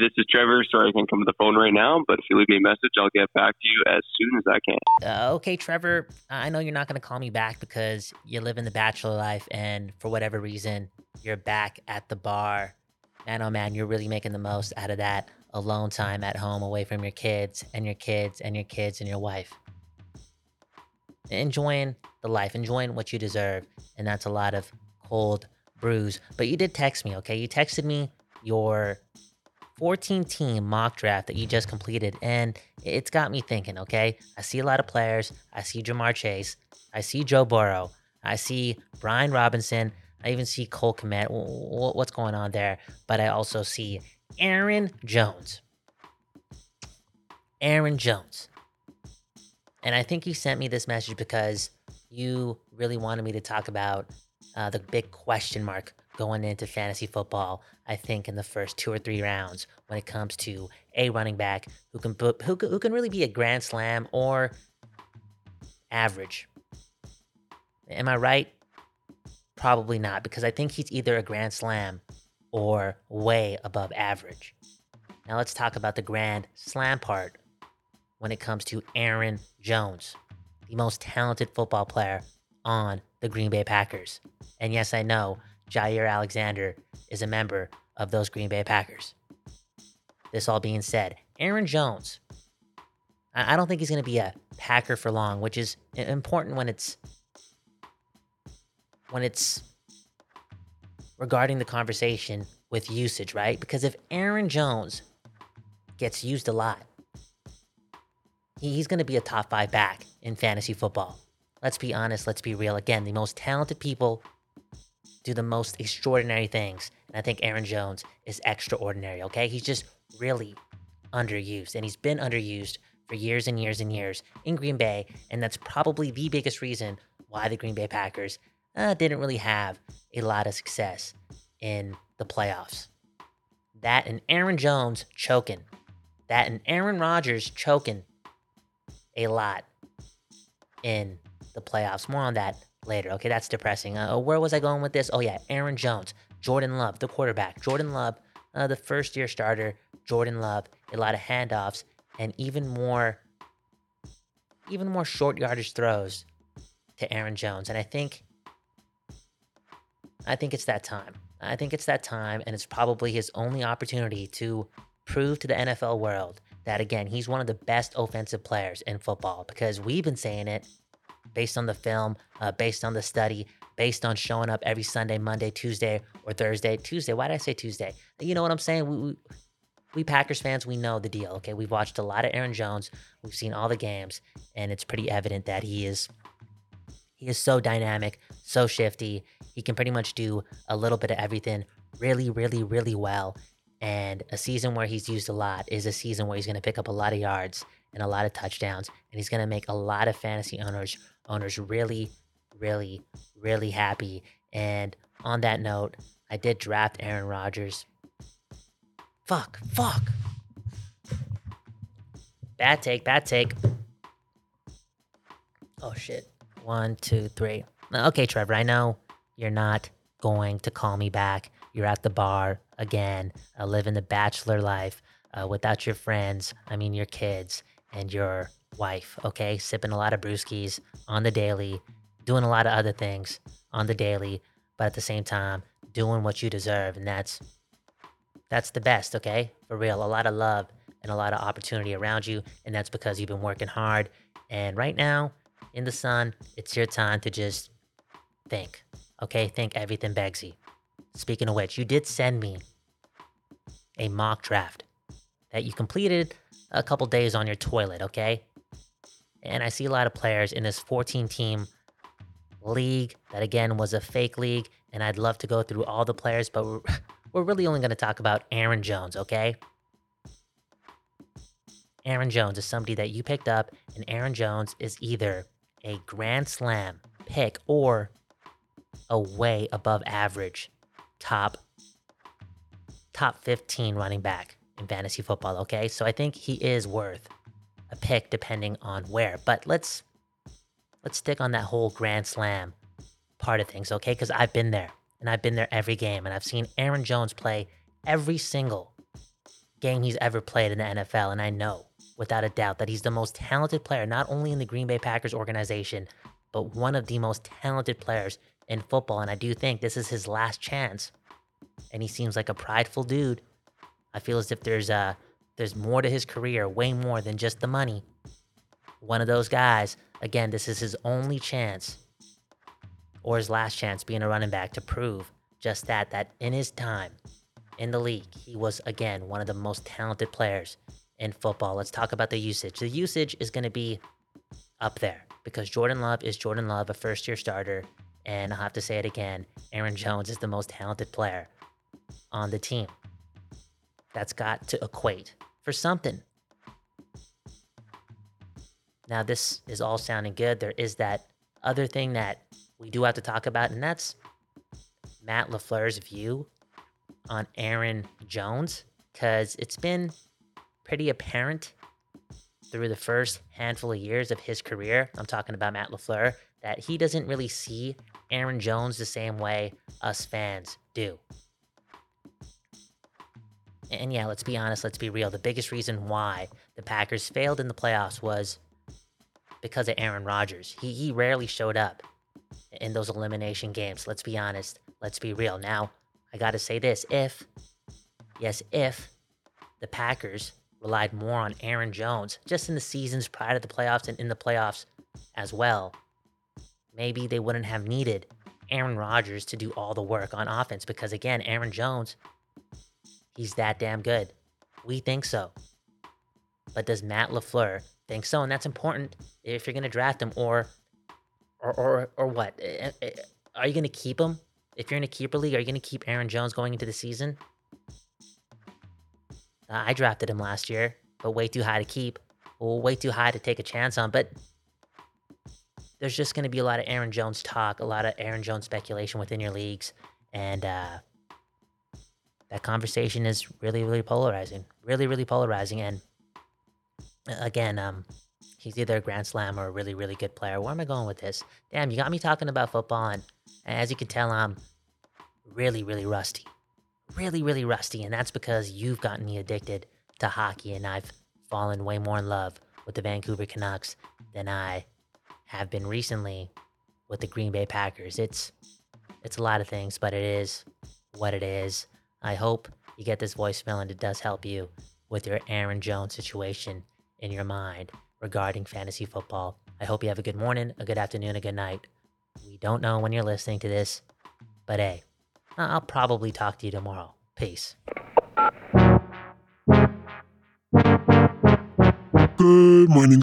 this is Trevor. Sorry I can't come to the phone right now, but if you leave me a message, I'll get back to you as soon as I can. Uh, okay, Trevor, I know you're not going to call me back because you live in the bachelor life and for whatever reason, you're back at the bar. Man, oh man, you're really making the most out of that alone time at home away from your kids and your kids and your kids and your wife. Enjoying the life, enjoying what you deserve. And that's a lot of cold brews. But you did text me, okay? You texted me your 14 team mock draft that you just completed, and it's got me thinking, okay? I see a lot of players. I see Ja'Marr Chase. I see Joe Burrow. I see Brian Robinson. I even see Cole Kmet. What's going on there? But I also see Aaron Jones. Aaron Jones. And I think you sent me this message because you really wanted me to talk about uh, the big question mark going into fantasy football. I think in the first two or three rounds, when it comes to a running back who can who, who can really be a grand slam or average. Am I right? Probably not, because I think he's either a grand slam or way above average. Now let's talk about the grand slam part when it comes to Aaron Jones, the most talented football player on the Green Bay Packers. And yes, I know Jaire Alexander is a member of those Green Bay Packers. This all being said, Aaron Jones, I don't think he's going to be a Packer for long, which is important when it's when it's regarding the conversation with usage, right? Because if Aaron Jones gets used a lot, he's going to be a top five back in fantasy football. Let's be honest, let's be real. Again, the most talented people do the most extraordinary things. And I think Aaron Jones is extraordinary, okay? He's just really underused, and he's been underused for years and years and years in Green Bay. And that's probably the biggest reason why the Green Bay Packers uh, didn't really have a lot of success in the playoffs. That and Aaron Jones choking. That and Aaron Rodgers choking a lot in the playoffs. More on that later. Okay, that's depressing. Uh, where was I going with this? Oh, yeah, Aaron Jones, Jordan Love, the quarterback. Jordan Love, uh, the first year starter. Jordan Love, a lot of handoffs and even more, even more short yardage throws to Aaron Jones. And I think, I think it's that time. I think it's that time, and it's probably his only opportunity to prove to the NFL world that again, he's one of the best offensive players in football because we've been saying it based on the film, uh, based on the study, based on showing up every Sunday, Monday, Tuesday, or Thursday. Tuesday. Why did I say Tuesday? You know what I'm saying? We, we, we Packers fans, we know the deal. Okay, we've watched a lot of Aaron Jones. We've seen all the games, and it's pretty evident that he is he is so dynamic, so shifty. He can pretty much do a little bit of everything really, really, really well. And a season where he's used a lot is a season where he's going to pick up a lot of yards and a lot of touchdowns, and he's going to make a lot of fantasy owners owners really, really, really happy. And on that note, I did draft Aaron Rodgers. Fuck, fuck. Bad take, bad take. Oh shit. One, two, three. Okay, Trevor, I know you're not going to call me back. You're at the bar again, uh, living the bachelor life uh, without your friends. I mean, your kids and your wife, okay? Sipping a lot of brewskis on the daily, doing a lot of other things on the daily, but at the same time, doing what you deserve. And that's that's the best, okay? For real. A lot of love and a lot of opportunity around you. And that's because you've been working hard. And right now, in the sun, it's your time to just think. Okay? Think everything Begsy. Speaking of which, you did send me a mock draft that you completed a couple days on your toilet, okay? And I see a lot of players in this 14 team league that, again, was a fake league. And I'd love to go through all the players, but we're, we're really only going to talk about Aaron Jones, okay? Aaron Jones is somebody that you picked up, and Aaron Jones is either a grand slam pick or a way above average top top 15 running back in fantasy football, okay? So I think he is worth a pick depending on where. But let's let's stick on that whole grand slam part of things, okay? Because I've been there and I've been there every game and I've seen Aaron Jones play every single game he's ever played in the NFL. And I know without a doubt that he's the most talented player, not only in the Green Bay Packers organization, but one of the most talented players in football. And I do think this is his last chance. And he seems like a prideful dude. I feel as if there's uh there's more to his career, way more than just the money. One of those guys, again, this is his only chance or his last chance being a running back to prove just that that in his time in the league, he was again one of the most talented players in football. Let's talk about the usage. The usage is going to be up there because Jordan Love is Jordan Love, a first year starter. And I'll have to say it again Aaron Jones is the most talented player on the team. That's got to equate for something. Now, this is all sounding good. There is that other thing that we do have to talk about, and that's Matt LaFleur's view on Aaron Jones, because it's been pretty apparent through the first handful of years of his career. I'm talking about Matt LaFleur, that he doesn't really see Aaron Jones the same way us fans do. And yeah, let's be honest, let's be real. The biggest reason why the Packers failed in the playoffs was because of Aaron Rodgers. He, he rarely showed up in those elimination games. Let's be honest. Let's be real. Now, I got to say this if, yes, if the Packers relied more on Aaron Jones just in the seasons prior to the playoffs and in the playoffs as well, maybe they wouldn't have needed Aaron Rodgers to do all the work on offense because, again, Aaron Jones, he's that damn good. We think so. But does Matt LaFleur think so? And that's important if you're going to draft him or, or, or, or what? Eh, eh, are you going to keep him? If you're in a keeper league, are you going to keep Aaron Jones going into the season? Uh, I drafted him last year, but way too high to keep. Way too high to take a chance on. But there's just going to be a lot of Aaron Jones talk, a lot of Aaron Jones speculation within your leagues. And uh, that conversation is really, really polarizing. Really, really polarizing. And uh, again, um, he's either a grand slam or a really, really good player. Where am I going with this? Damn, you got me talking about football. And, and as you can tell, I'm really, really rusty. Really, really rusty. And that's because you've gotten me addicted to hockey. And I've fallen way more in love with the Vancouver Canucks than I have been recently with the Green Bay Packers. It's it's a lot of things, but it is what it is. I hope you get this voicemail and it does help you with your Aaron Jones situation in your mind regarding fantasy football. I hope you have a good morning, a good afternoon, a good night. We don't know when you're listening to this, but hey, I'll probably talk to you tomorrow. Peace. Good morning.